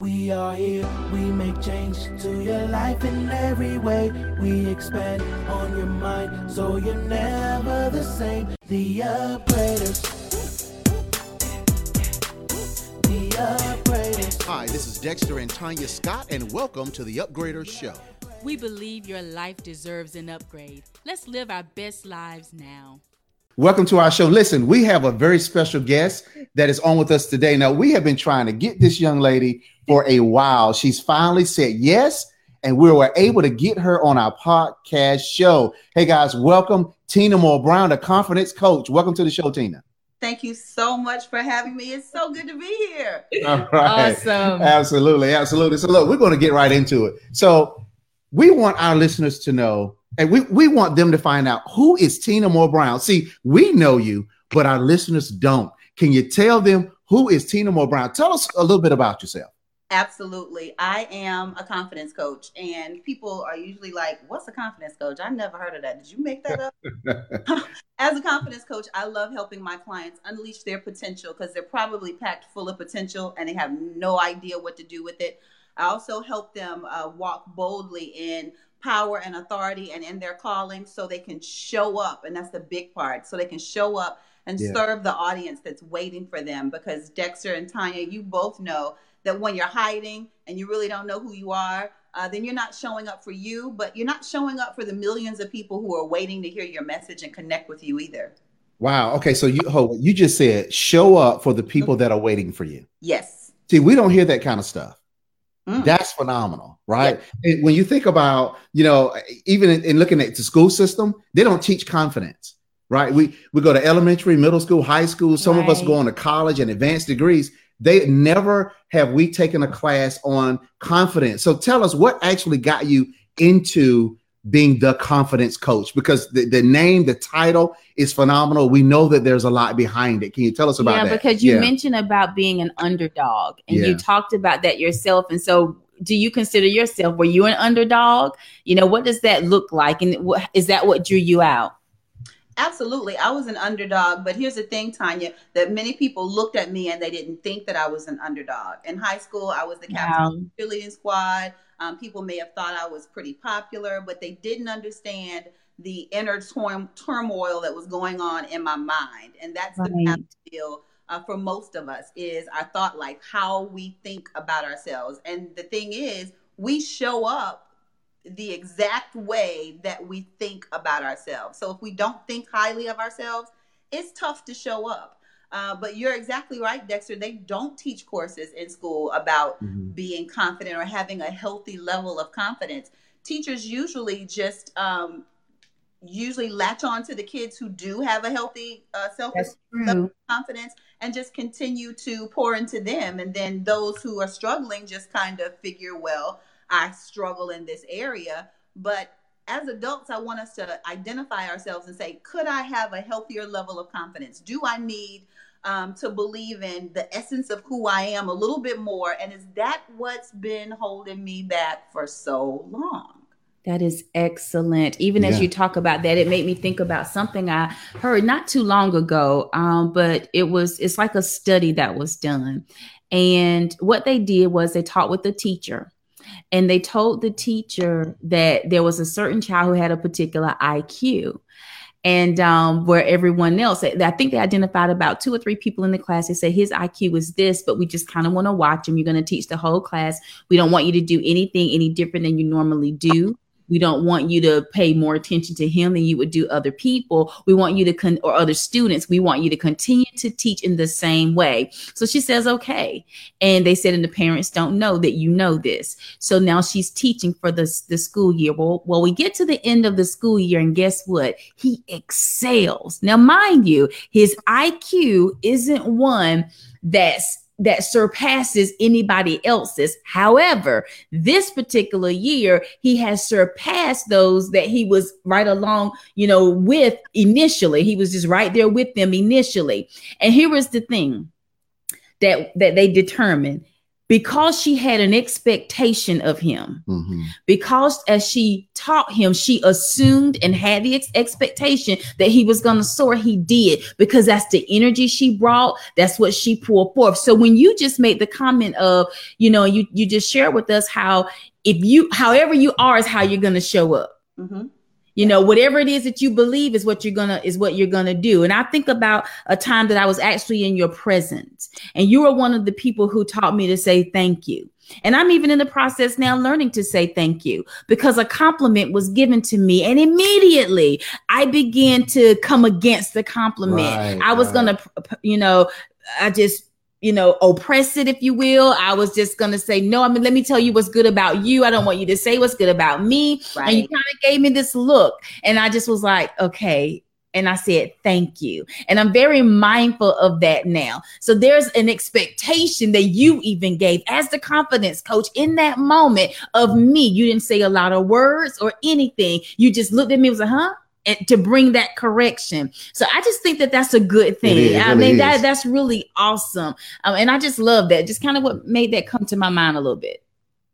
We are here, we make change to your life in every way. We expand on your mind so you're never the same. The upgraders. The upgraders. Hi, this is Dexter and Tanya Scott, and welcome to the Upgraders Show. We believe your life deserves an upgrade. Let's live our best lives now. Welcome to our show. Listen, we have a very special guest that is on with us today. Now, we have been trying to get this young lady for a while. She's finally said yes, and we were able to get her on our podcast show. Hey, guys, welcome Tina Moore Brown, the confidence coach. Welcome to the show, Tina. Thank you so much for having me. It's so good to be here. All right. Awesome. Absolutely. Absolutely. So, look, we're going to get right into it. So, we want our listeners to know and we, we want them to find out who is Tina Moore Brown. See, we know you, but our listeners don't. Can you tell them who is Tina Moore Brown? Tell us a little bit about yourself. Absolutely. I am a confidence coach, and people are usually like, What's a confidence coach? I never heard of that. Did you make that up? As a confidence coach, I love helping my clients unleash their potential because they're probably packed full of potential and they have no idea what to do with it. I also help them uh, walk boldly in power and authority and in their calling so they can show up. And that's the big part. So they can show up and Yeah. serve the audience that's waiting for them. Because Dexter and Tanya, you both know that when you're hiding and you really don't know who you are, uh, then you're not showing up for you, but you're not showing up for the millions of people who are waiting to hear your message and connect with you either. Wow. Okay. So you hold, you just said show up for the people that are waiting for you. Yes. See, we don't hear that kind of stuff. Mm. That's phenomenal, right? And when you think about, you know, even in, in looking at the school system, they don't teach confidence, right? We we go to elementary, middle school, high school. Some of us Right. go on to college and advanced degrees. They never have we taken a class on confidence. So tell us what actually got you into being the confidence coach because the, the name, the title is phenomenal. We know that there's a lot behind it. Can you tell us about yeah, that? because you Yeah. mentioned about being an underdog and Yeah. you talked about that yourself. And so, do you consider yourself, were you an underdog? You know, what does that look like? And wh- is that what drew you out? Absolutely. I was an underdog, but here's the thing, Tanya, that many people looked at me and they didn't think that I was an underdog. In high school, I was the captain of the cheerleading squad. Um, people may have thought I was pretty popular, but they didn't understand the inner turm- turmoil that was going on in my mind. And that's the Right. deal uh, for most of us is our thought life, how we think about ourselves. And the thing is, we show up the exact way that we think about ourselves. So if we don't think highly of ourselves, it's tough to show up. Uh, but you're exactly right, Dexter. They don't teach courses in school about Mhm. being confident or having a healthy level of confidence. Teachers usually just um, usually latch on to the kids who do have a healthy uh, self confidence and just continue to pour into them. And then those who are struggling just kind of figure, well, I struggle in this area. But as adults, I want us to identify ourselves and say, could I have a healthier level of confidence? Do I need um, to believe in the essence of who I am a little bit more? And is that what's been holding me back for so long? That is excellent. Even as you talk about that, it made me think about something I heard not too long ago. Um, but it was it's like a study that was done, and what they did was they taught with the teacher, and they told the teacher that there was a certain child who had a particular IQ. And um, where everyone else, I think they identified about two or three people in the class. They said his IQ is this, but we just kind of want to watch him. You're going to teach the whole class. We don't want you to do anything any different than you normally do. We don't want you to pay more attention to him than you would do other people. We want you to con or other students. We want you to continue to teach in the same way. So she says, okay. And they said, and the parents don't know that you know this. So now she's teaching for the, the school year. Well, well, we get to the end of the school year, and guess what? He excels. Now, mind you, his IQ isn't one that's that surpasses anybody else's. However, this particular year, he has surpassed those that he was right along, you know, with initially. He was just right there with them initially. And here is the thing that that they determined because she had an expectation of him, Mhm. because as she taught him, she assumed and had the ex- expectation that he was going to soar. He did because that's the energy she brought. That's what she pulled forth. So when you just made the comment of, you know, you you just share with us how if you, however you are, is how you're going to show up Mhm. You know whatever it is that you believe is what you're gonna is what you're gonna do. And i think about a time that i was actually in your presence and you were one of the people who taught me to say thank you. And i'm even in the process now learning to say thank you because a compliment was given to me and immediately i began to come against the compliment. Right, i was right. gonna you know i just you know, oppress it, if you will. I was just gonna say, no, I mean, let me tell you what's good about you. I don't want you to say what's good about me. And you kind of gave me this look, and I just was like, okay. And I said, thank you. And I'm very mindful of that now. So there's an expectation that you even gave as the confidence coach in that moment of me. You didn't say a lot of words or anything. You just looked at me and was like, huh? And to bring that correction. So I just think that that's a good thing. is, I really mean, that that's really awesome. Um, and I just love that. Just kind of what made that come to my mind a little bit.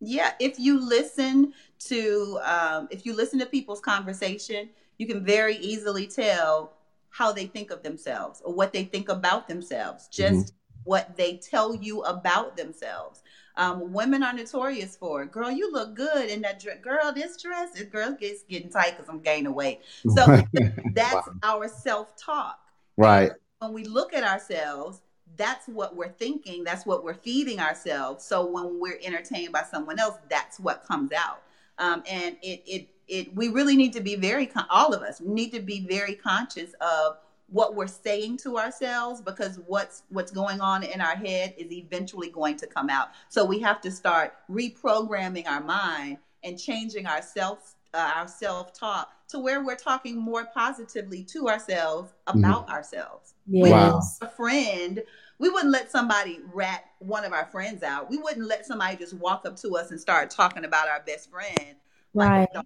Yeah, if you listen to um, if you listen to people's conversation, you can very easily tell how they think of themselves or what they think about themselves, just what they tell you about themselves. Um, women are notorious for, girl, you look good in that dress. Girl, this dress, this girl gets getting tight because I'm gaining weight. So that's Wow. our self talk. right. when we look at ourselves, that's what we're thinking, that's what we're feeding ourselves. So when we're entertained by someone else, that's what comes out. Um, and it, it, it, we really need to be very, con- all of us need to be very conscious of what we're saying to ourselves because what's what's going on in our head is eventually going to come out. So we have to start reprogramming our mind and changing our self uh, our self talk to where we're talking more positively to ourselves about ourselves. Wow. A friend, we wouldn't let somebody rat one of our friends out. We wouldn't let somebody just walk up to us and start talking about our best friend. Right. Like,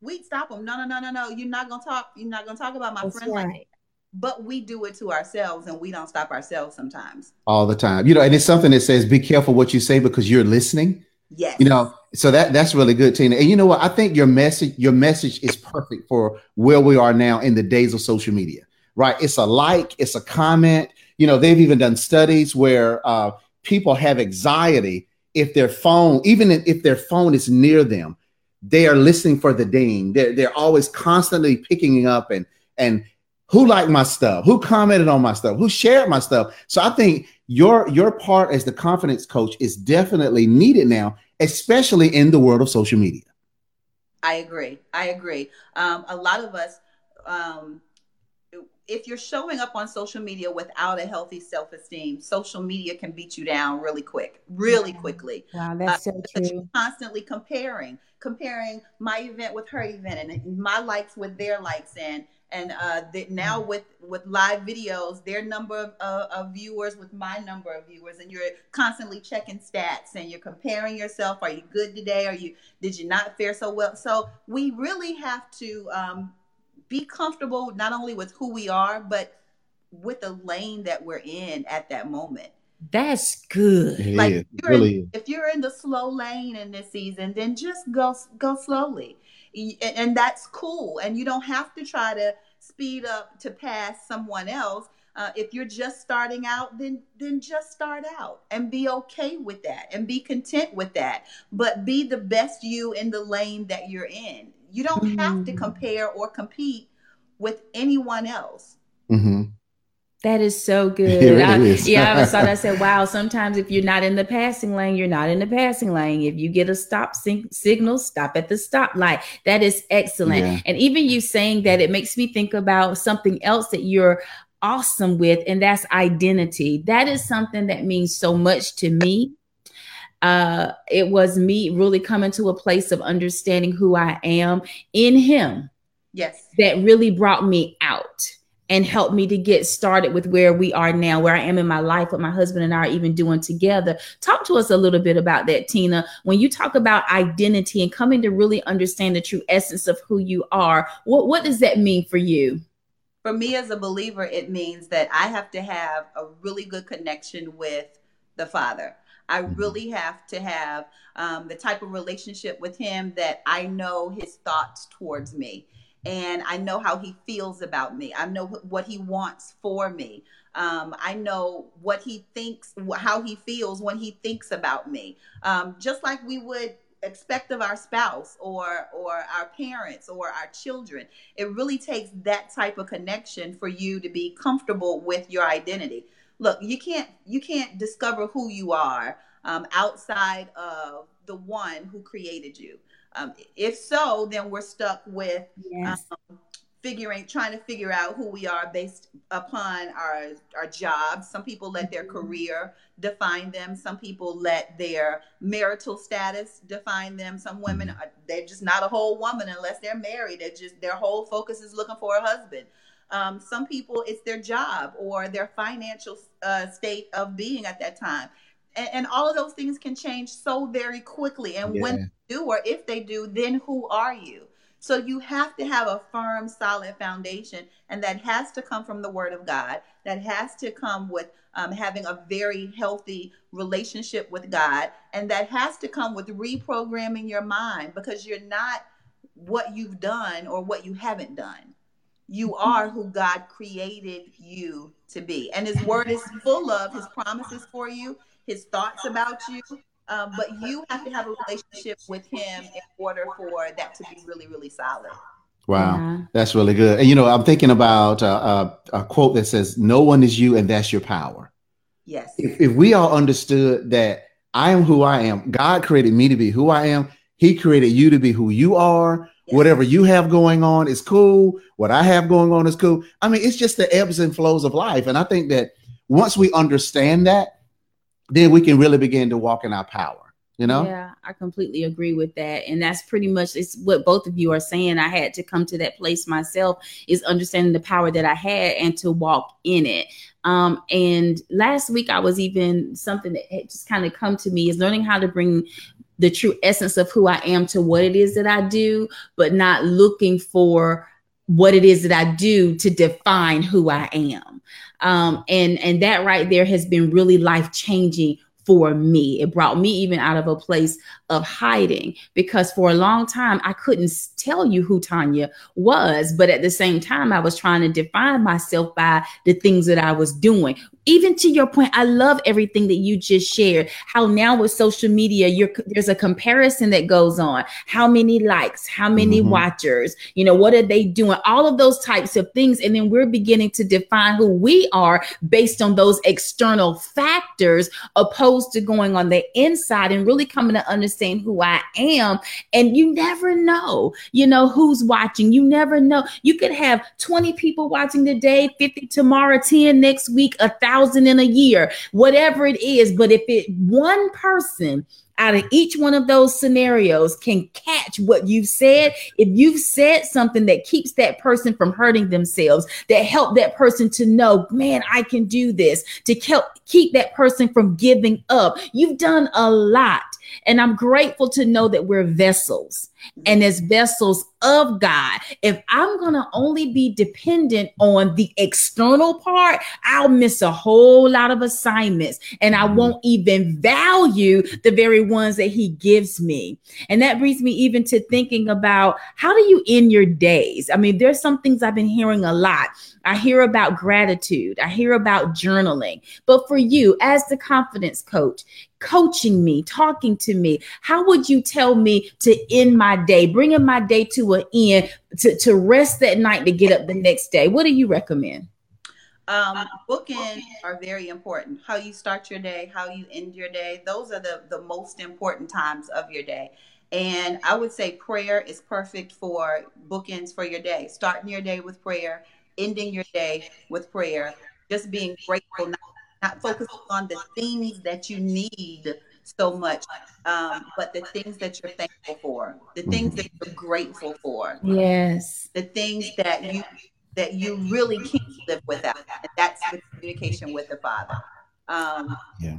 we'd stop them. No, no, no, no, no. You're not gonna talk. You're not gonna talk about my That's friend like right. But we do it to ourselves and we don't stop ourselves sometimes. All the time. You know, and it's something that says be careful what you say because you're listening. Yes. You know, so that that's really good, Tina. And you know what? I think your message, your message is perfect for where we are now in the days of social media. Right? It's a like, it's a comment. You know, they've even done studies where uh, people have anxiety if their phone, even if their phone is near them, they are listening for the ding. They're they're always constantly picking up and and who liked my stuff, who commented on my stuff, who shared my stuff. So I think your your part as the confidence coach is definitely needed now, especially in the world of social media. I agree. I agree. Um, a lot of us, um, if you're showing up on social media without a healthy self esteem, social media can beat you down really quick, really Yeah. quickly. Wow, that's so true. you're constantly comparing, comparing my event with her event and my likes with their likes, and and uh, the, now Mm. with with live videos, their number of, uh, of viewers with my number of viewers, and you're constantly checking stats and you're comparing yourself. Are you good today? Are you did you not fare so well? So we really have to um, be comfortable not only with who we are, but with the lane that we're in at that moment. That's good. It Like, is. It you're really in, if you're in the slow lane in this season, then just go go slowly, Y- and, and that's cool. And you don't have to try to speed up to pass someone else. Uh, if you're just starting out, then then just start out and be okay with that and be content with that. But be the best you in the lane that you're in. You don't have to Mhm. compare or compete with anyone else. Mhm. That is so good. It really I- is. yeah, I always thought I said, wow, sometimes if you're not in the passing lane, you're not in the passing lane. If you get a stop sig- signal, stop at the stoplight. That is excellent. Yeah. And even you saying that, it makes me think about something else that you're awesome with, and that's identity. That is something that means so much to me. Uh, it was me really coming to a place of understanding who I am in Him Yes. that really brought me out and helped me to get started with where we are now, where I am in my life, what my husband and I are even doing together. Talk to us a little bit about that, Tina. When you talk about identity and coming to really understand the true essence of who you are, what, what does that mean for you? for me as a believer, it means that I have to have a really good connection with the Father. I mm-hmm. really have to have um, the type of relationship with him that I know his thoughts towards me and I know how he feels about me. I know what he wants for me. Um, I know what he thinks, how he feels when he thinks about me. Um, just like we would expect of our spouse or or our parents or our children. It really takes that type of connection for you to be comfortable with your identity. Look, you can't you can't discover who you are um, outside of the one who created you. Um, if so, then we're stuck with yes. um, figuring, trying to figure out who we are based upon our our jobs. Some people let their mm-hmm. career define them. Some people let their marital status define them. Some women mm-hmm. are, they're just not a whole woman unless they're married. They're just their whole focus is looking for a husband. Um, some people it's their job or their financial uh, state of being at that time and, and, all of those things can change so very quickly. And yeah. when they do or if they do then who are you? So you have to have a firm solid foundation and that has to come from the word of god. That has to come with um, having a very healthy relationship with god. And that has to come with reprogramming your mind because you're not what you've done or what you haven't done. You mm-hmm. are who God created you to be. And His word is full of His promises for you his thoughts about you. Um, but you have to have a relationship with him in order for that to be really, really solid. Wow, yeah. that's really good. And you know, I'm thinking about uh, uh, a quote that says, "No one is you, and that's your power." Yes. If, if we all understood that I am who I am, God created me to be who I am. He created you to be who you are. Whatever you have going on is cool. What I have going on is cool. I mean, it's just the ebbs and flows of life. And I think that once we understand that, then we can really begin to walk in our power you know yeah i completely agree with that and that's pretty much it's what both of you are saying i had to come to that place myself is understanding the power that i had and to walk in it um and last week i was even something that had just kind of come to me is learning how to bring the true essence of who i am to what it is that i do but not looking for what it is that I do to define who I am. Um, and and that right there has been really life changing for me. It brought me even out of a place of hiding because for a long time I couldn't tell you who Tanya was, but at the same time I was trying to define myself by the things that I was doing. Even to your point, I love everything that you just shared. How now with social media, there's a comparison that goes on. How many likes? How many mm-hmm. watchers? You know, what are they doing? All of those types of things, and then we're beginning to define who we are based on those external factors, opposed to going on the inside and really coming to understand understand who I am. And you never know, you know, who's watching. You never know. You could have 20 people watching today, 50 tomorrow, 10 next week, a thousand in a year, whatever it is. But if it one person out of each one of those scenarios can catch what you've said if you've said something that keeps that person from hurting themselves that help that person to know man i can do this to help keep that person from giving up you've done a lot and I'm grateful to know that we're vessels and as vessels of God. If I'm going to only be dependent on the external part, I'll miss a whole lot of assignments and I mm-hmm. won't even value the very ones that He gives me. And that brings me even to thinking about how do you end your days? I mean, there's some things I've been hearing a lot. I hear about gratitude, I hear about journaling. But for you, as the confidence coach, coaching me, talking to me, how would you tell me to end my day, bringing my day to an end, to, to rest that night to get up the next day? What do you recommend? Um, bookends are very important. How you start your day, how you end your day, those are the, the most important times of your day. And I would say prayer is perfect for bookends for your day. Starting your day with prayer, ending your day with prayer, just being grateful, not not focusing on the things that you need so much, um, but the things that you're thankful for, the things that you're grateful for. Yes. The things that you that you really can't live without. And that's the communication with the Father. Um, yeah.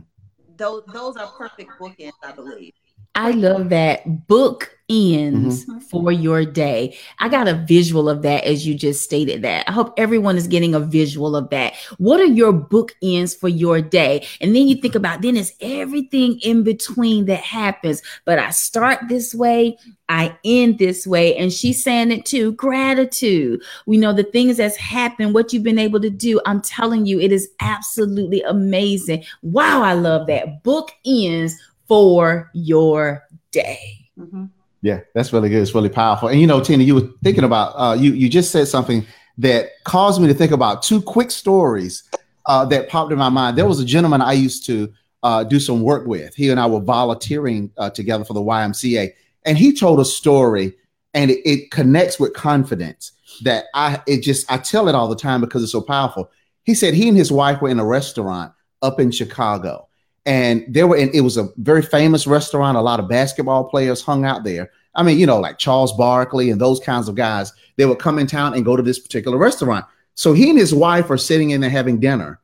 Those those are perfect bookends, I believe. I love that book ends Mhm. for your day. I got a visual of that as you just stated that. I hope everyone is getting a visual of that. What are your book ends for your day? And then you think about then it's everything in between that happens. But I start this way, I end this way. And she's saying it too gratitude. We know the things that's happened, what you've been able to do. I'm telling you, it is absolutely amazing. Wow, I love that. Book ends for your day. Mhm. Yeah, that's really good. It's really powerful. And you know, Tina, you were thinking about uh, you. You just said something that caused me to think about two quick stories uh, that popped in my mind. There was a gentleman I used to uh, do some work with. He and I were volunteering uh, together for the YMCA, and he told a story, and it, it connects with confidence. That I it just I tell it all the time because it's so powerful. He said he and his wife were in a restaurant up in Chicago, and there were and it was a very famous restaurant. A lot of basketball players hung out there. I mean, you know, like Charles Barkley and those kinds of guys. They would come in town and go to this particular restaurant. So he and his wife are sitting in there having dinner,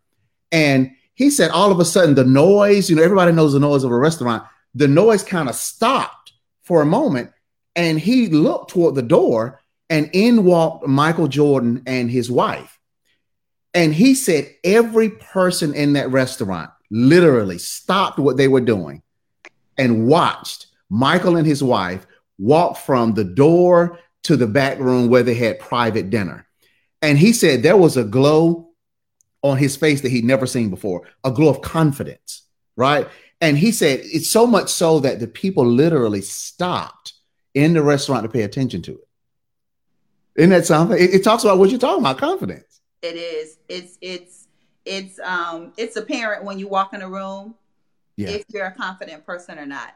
and he said all of a sudden the noise. You know, everybody knows the noise of a restaurant. The noise kind of stopped for a moment, and he looked toward the door, and in walked Michael Jordan and his wife. And he said every person in that restaurant literally stopped what they were doing and watched Michael and his wife walk from the door to the back room where they had private dinner. And he said there was a glow on his face that he'd never seen before, a glow of confidence, right? And he said it's so much so that the people literally stopped in the restaurant to pay attention to it. Isn't that something? It, it talks about what you're talking about, confidence. It is. It's it's it's um it's apparent when you walk in a room Yeah. if you're a confident person or not.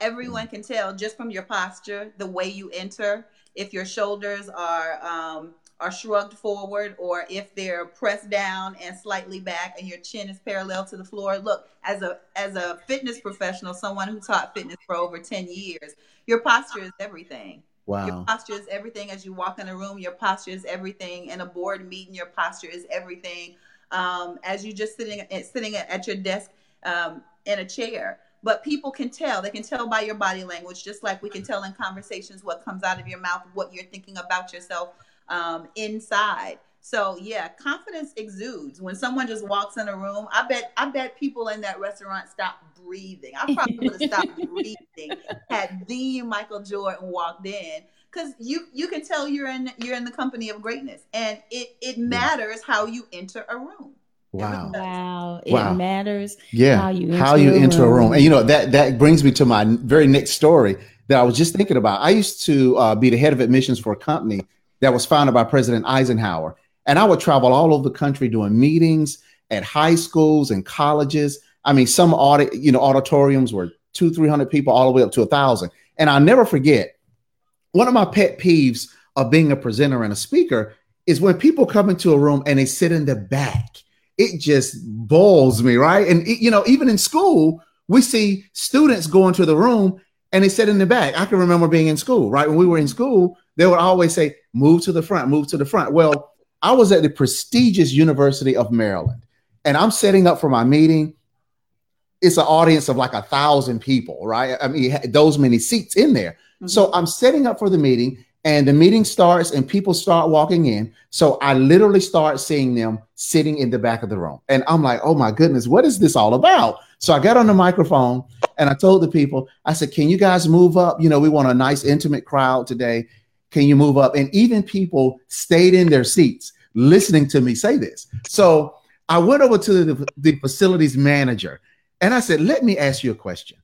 Everyone can tell just from your posture, the way you enter, if your shoulders are um are shrugged forward or if they're pressed down and slightly back and your chin is parallel to the floor. Look, as a as a fitness professional, someone who taught fitness for over 10 years, your posture is everything. Wow. Your posture is everything as you walk in a room. Your posture is everything in a board meeting. Your posture is everything um, as you just sitting sitting at your desk um, in a chair. But people can tell. They can tell by your body language, just like we can tell in conversations what comes out of your mouth, what you're thinking about yourself um, inside. So yeah, confidence exudes when someone just walks in a room. I bet I bet people in that restaurant stop breathing. I probably would have stopped breathing had the Michael Jordan walked in because you you can tell you're in you're in the company of greatness, and it it matters how you enter a room. Wow. Wow. It Wow. matters Yeah. how you how enter you a enter a room. room. And you know, that that brings me to my very next story that I was just thinking about. I used to uh, be the head of admissions for a company that was founded by President Eisenhower. And I would travel all over the country doing meetings at high schools and colleges. I mean, some audit, you know, auditoriums were two, three hundred people, all the way up to a thousand. And I'll never forget one of my pet peeves of being a presenter and a speaker is when people come into a room and they sit in the back. It just boils me, right? And it- you know, even in school, we see students go into the room and they sit in the back. I can remember being in school, right? When we were in school, they would always say, "Move to the front, move to the front." Well, I was at the prestigious University of Maryland, and I'm setting up for my meeting. It's an audience of like a thousand people, right? I mean, those many seats in there. Mm-hmm. So I'm setting up for the meeting, and the meeting starts, and people start walking in. So I literally start seeing them sitting in the back of the room, and I'm like, "Oh my goodness, what is this all about?" So I got on the microphone and I told the people, I said, "Can you guys move up? You know, we want a nice intimate crowd today. Can you move up?" And even people stayed in their seats listening to me say this. So I went over to the, the facilities manager and I said, "Let me ask you a question.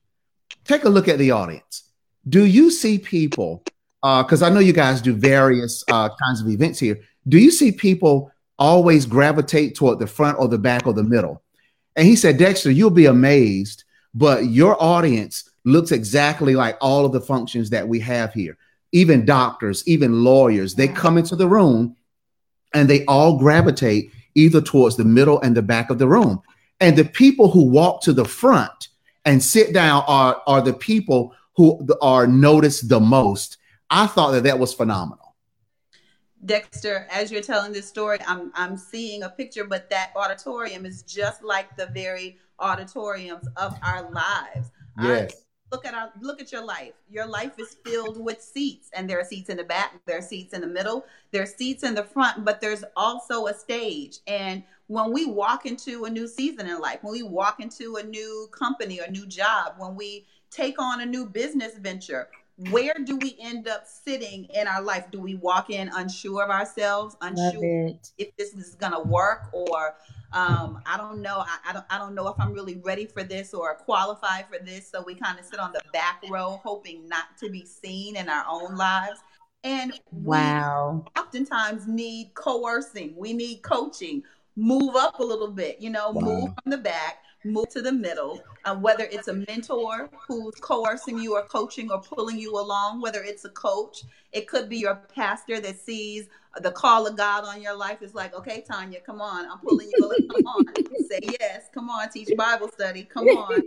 Take a look at the audience." do you see people because i know you guys do various uh, kinds of events here. Do you see people always gravitate toward the front or the back or the middle? And he said dexter you'll be amazed but your audience looks exactly like all of the functions that we have here. Even doctors even lawyers they come into the room and they all gravitate either towards the middle and the back of the room and the people who walk to the front and sit down are are the people who are noticed the most. I thought that that was phenomenal. Dexter, as you're telling this story, I'm I'm seeing a picture, but that auditorium is just like the very auditoriums of our lives. Our- Yes. Look at our look at your life. Your life is filled with seats, and there are seats in the back, there are seats in the middle, there are seats in the front, but there's also a stage. And when we walk into a new season in life, when we walk into a new company or new job, when we take on a new business venture, where do we end up sitting in our life? Do we walk in unsure of ourselves, unsure if this is to work, or um, I don't know. I, I, don't. I don't know if I'm really ready for this or qualified for this. So we kind of sit on the back row, hoping not to be seen in our own lives. And wow, oftentimes need coercing. We need coaching. Move up a little bit. You know, wow. move from the back move to the middle, uh, whether it's a mentor who's coercing you or coaching or pulling you along, whether it's a coach, it could be your pastor that sees the call of God on your life. Is like, okay, Tanya, come on, I'm pulling you. along. Come on, say yes. Come on, teach Bible study. Come on.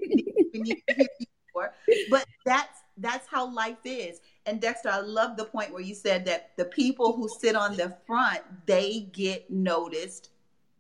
But that's that's how life is. And Dexter, I love the point where you said that the people who sit on the front, they get noticed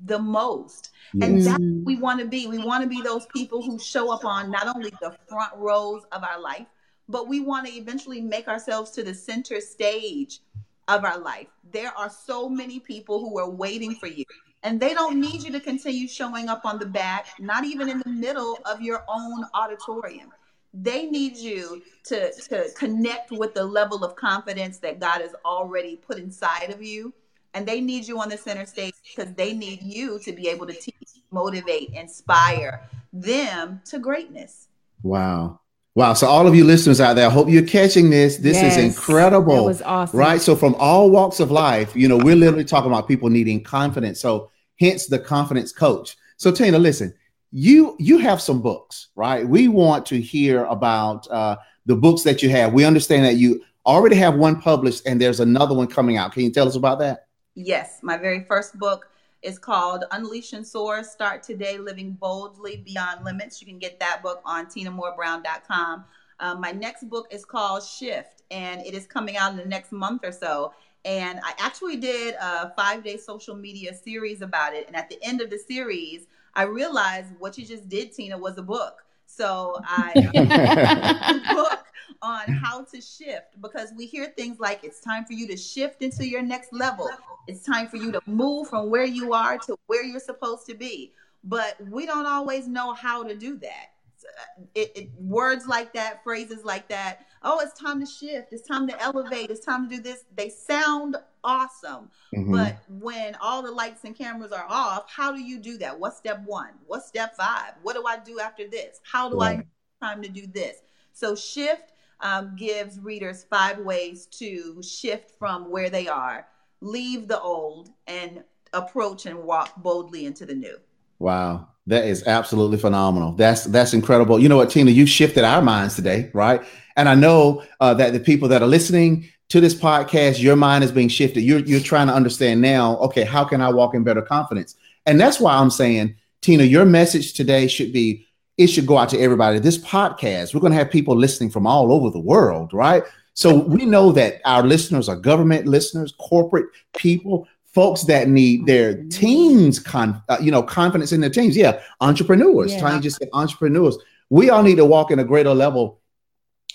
the most. Yes. And that's what mm. we want to be. We want to be those people who show up on not only the front rows of our life, but we want to eventually make ourselves to the center stage of our life. There are so many people who are waiting for you. And they don't need you to continue showing up on the back, not even in the middle of your own auditorium. They need you to, to connect with the level of confidence that God has already put inside of you and they need you on the center stage because they need you to be able to teach, motivate, inspire them to greatness. Wow. Wow. So all of you listeners out there, I hope you're catching this. This yes, is incredible. That was awesome. Right. So from all walks of life, you know, we're literally talking about people needing confidence. So hence the confidence coach. So Tina, listen, you you have some books, right? We want to hear about uh, the books that you have. We understand that you already have one published and there's another one coming out. Can you tell us about that? Yes, my very first book is called Unleash and Soar Start Today Living Boldly Beyond Limits. You can get that book on tinamoorebrown.com. Um, my next book is called Shift, and it is coming out in the next month or so. And I actually did a five day social media series about it. And at the end of the series, I realized what you just did, Tina, was a book. So I book on how to shift because we hear things like it's time for you to shift into your next level. It's time for you to move from where you are to where you're supposed to be. But we don't always know how to do that. Uh, it, it, words like that, phrases like that. Oh, it's time to shift. It's time to elevate. It's time to do this. They sound awesome. Mm-hmm. But when all the lights and cameras are off, how do you do that? What's step one? What's step five? What do I do after this? How do right. I time to do this? So shift um, gives readers five ways to shift from where they are, leave the old, and approach and walk boldly into the new. Wow. That is absolutely phenomenal. That's that's incredible. You know what, Tina, you shifted our minds today, right? And I know uh, that the people that are listening to this podcast, your mind is being shifted. You're you're trying to understand now. Okay, how can I walk in better confidence? And that's why I'm saying, Tina, your message today should be it should go out to everybody. This podcast, we're going to have people listening from all over the world, right? So we know that our listeners are government listeners, corporate people, folks that need their teams, con, uh, you know, confidence in their teams. Yeah, entrepreneurs. Yeah. Trying to just entrepreneurs. We all need to walk in a greater level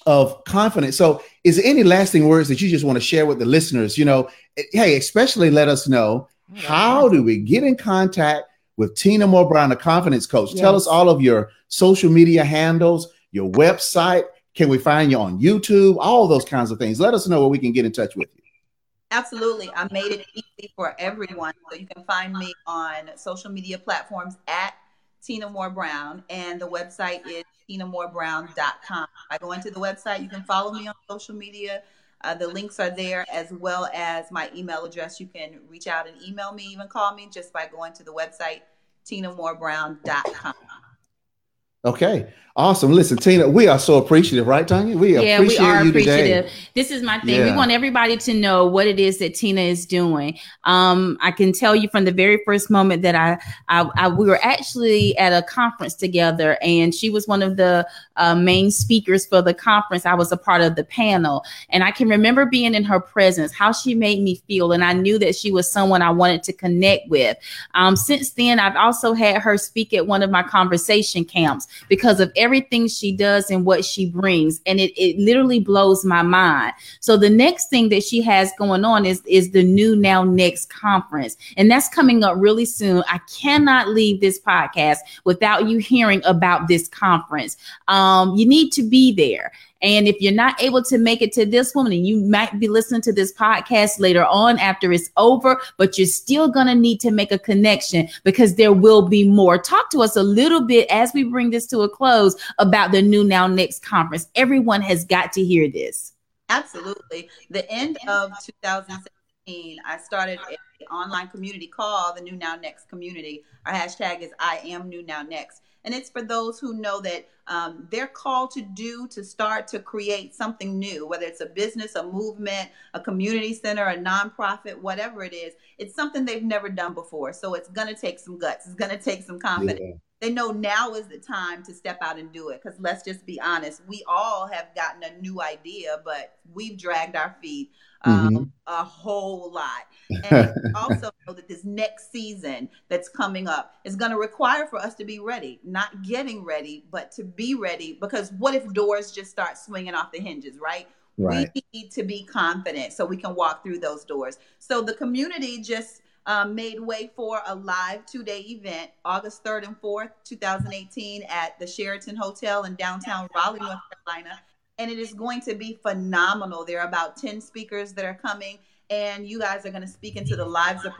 of confidence. So, is there any lasting words that you just want to share with the listeners? You know, hey, especially let us know how do we get in contact with Tina Moore Brown, a confidence coach. Yes. Tell us all of your social media handles, your website. Can we find you on YouTube? All those kinds of things. Let us know where we can get in touch with you. Absolutely. I made it easy for everyone. So you can find me on social media platforms at Tina Moore Brown, and the website is tinamoorebrown.com. I go into the website. You can follow me on social media. Uh, the links are there as well as my email address. You can reach out and email me, even call me just by going to the website, tinamoorebrown.com. Okay. Awesome. Listen, Tina, we are so appreciative, right, Tanya? We yeah, appreciate we are you appreciative. Today. This is my thing. Yeah. We want everybody to know what it is that Tina is doing. Um, I can tell you from the very first moment that I, I, I we were actually at a conference together, and she was one of the uh, main speakers for the conference. I was a part of the panel, and I can remember being in her presence, how she made me feel, and I knew that she was someone I wanted to connect with. Um, since then, I've also had her speak at one of my conversation camps because of everything she does and what she brings. And it, it literally blows my mind. So the next thing that she has going on is, is the new Now Next conference. And that's coming up really soon. I cannot leave this podcast without you hearing about this conference. Um, you need to be there. And if you're not able to make it to this woman, and you might be listening to this podcast later on after it's over, but you're still going to need to make a connection because there will be more. Talk to us a little bit as we bring this to a close about the New Now Next conference. Everyone has got to hear this. Absolutely. The end of 2017, I started an online community called the New Now Next community. Our hashtag is I am New Now Next. And it's for those who know that um, they're called to do, to start to create something new, whether it's a business, a movement, a community center, a nonprofit, whatever it is. It's something they've never done before. So it's going to take some guts, it's going to take some confidence. Yeah. They know now is the time to step out and do it. Because let's just be honest, we all have gotten a new idea, but we've dragged our feet um, mm-hmm. a whole lot. And also know that this next season that's coming up is going to require for us to be ready, not getting ready, but to be ready. Because what if doors just start swinging off the hinges, right? Right. We need to be confident so we can walk through those doors. So the community just um, made way for a live two day event August 3rd and 4th, 2018, at the Sheraton Hotel in downtown Raleigh, North Carolina and it is going to be phenomenal. There are about 10 speakers that are coming, and you guys are going to speak into the lives of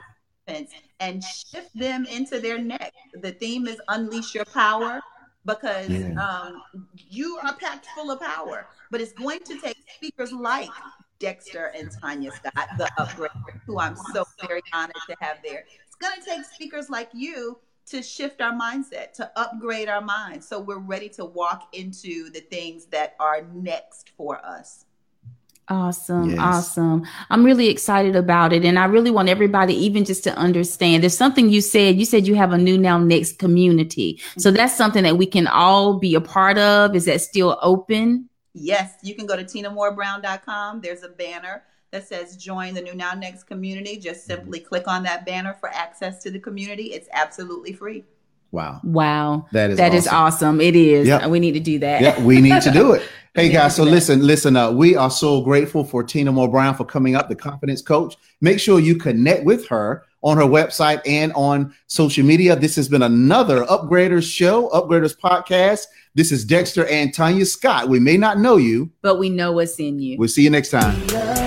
participants and shift them into their next. The theme is Unleash Your Power because um, you are packed full of power, but it's going to take speakers like Dexter and Tanya Scott, the upgrade, who I'm so very honored to have there. It's going to take speakers like you to shift our mindset, to upgrade our minds. So we're ready to walk into the things that are next for us. Awesome. Yes. Awesome. I'm really excited about it. And I really want everybody, even just to understand, there's something you said. You said you have a new now next community. So mm-hmm. that's something that we can all be a part of. Is that still open? Yes. You can go to tinamoorebrown.com. There's a banner that says join the New Now Next community. Just mm-hmm. simply click on that banner for access to the community. It's absolutely free. Wow. Wow. That is that awesome. is awesome. It is. Yep. We need to do that. Yeah, we need to do it. Hey guys, so listen, listen up. We are so grateful for Tina Moore Brown for coming up, the confidence coach. Make sure you connect with her on her website and on social media. This has been another Upgraders show, Upgraders podcast. This is Dexter and Tanya Scott. We may not know you, but we know what's in you. We'll see you next time.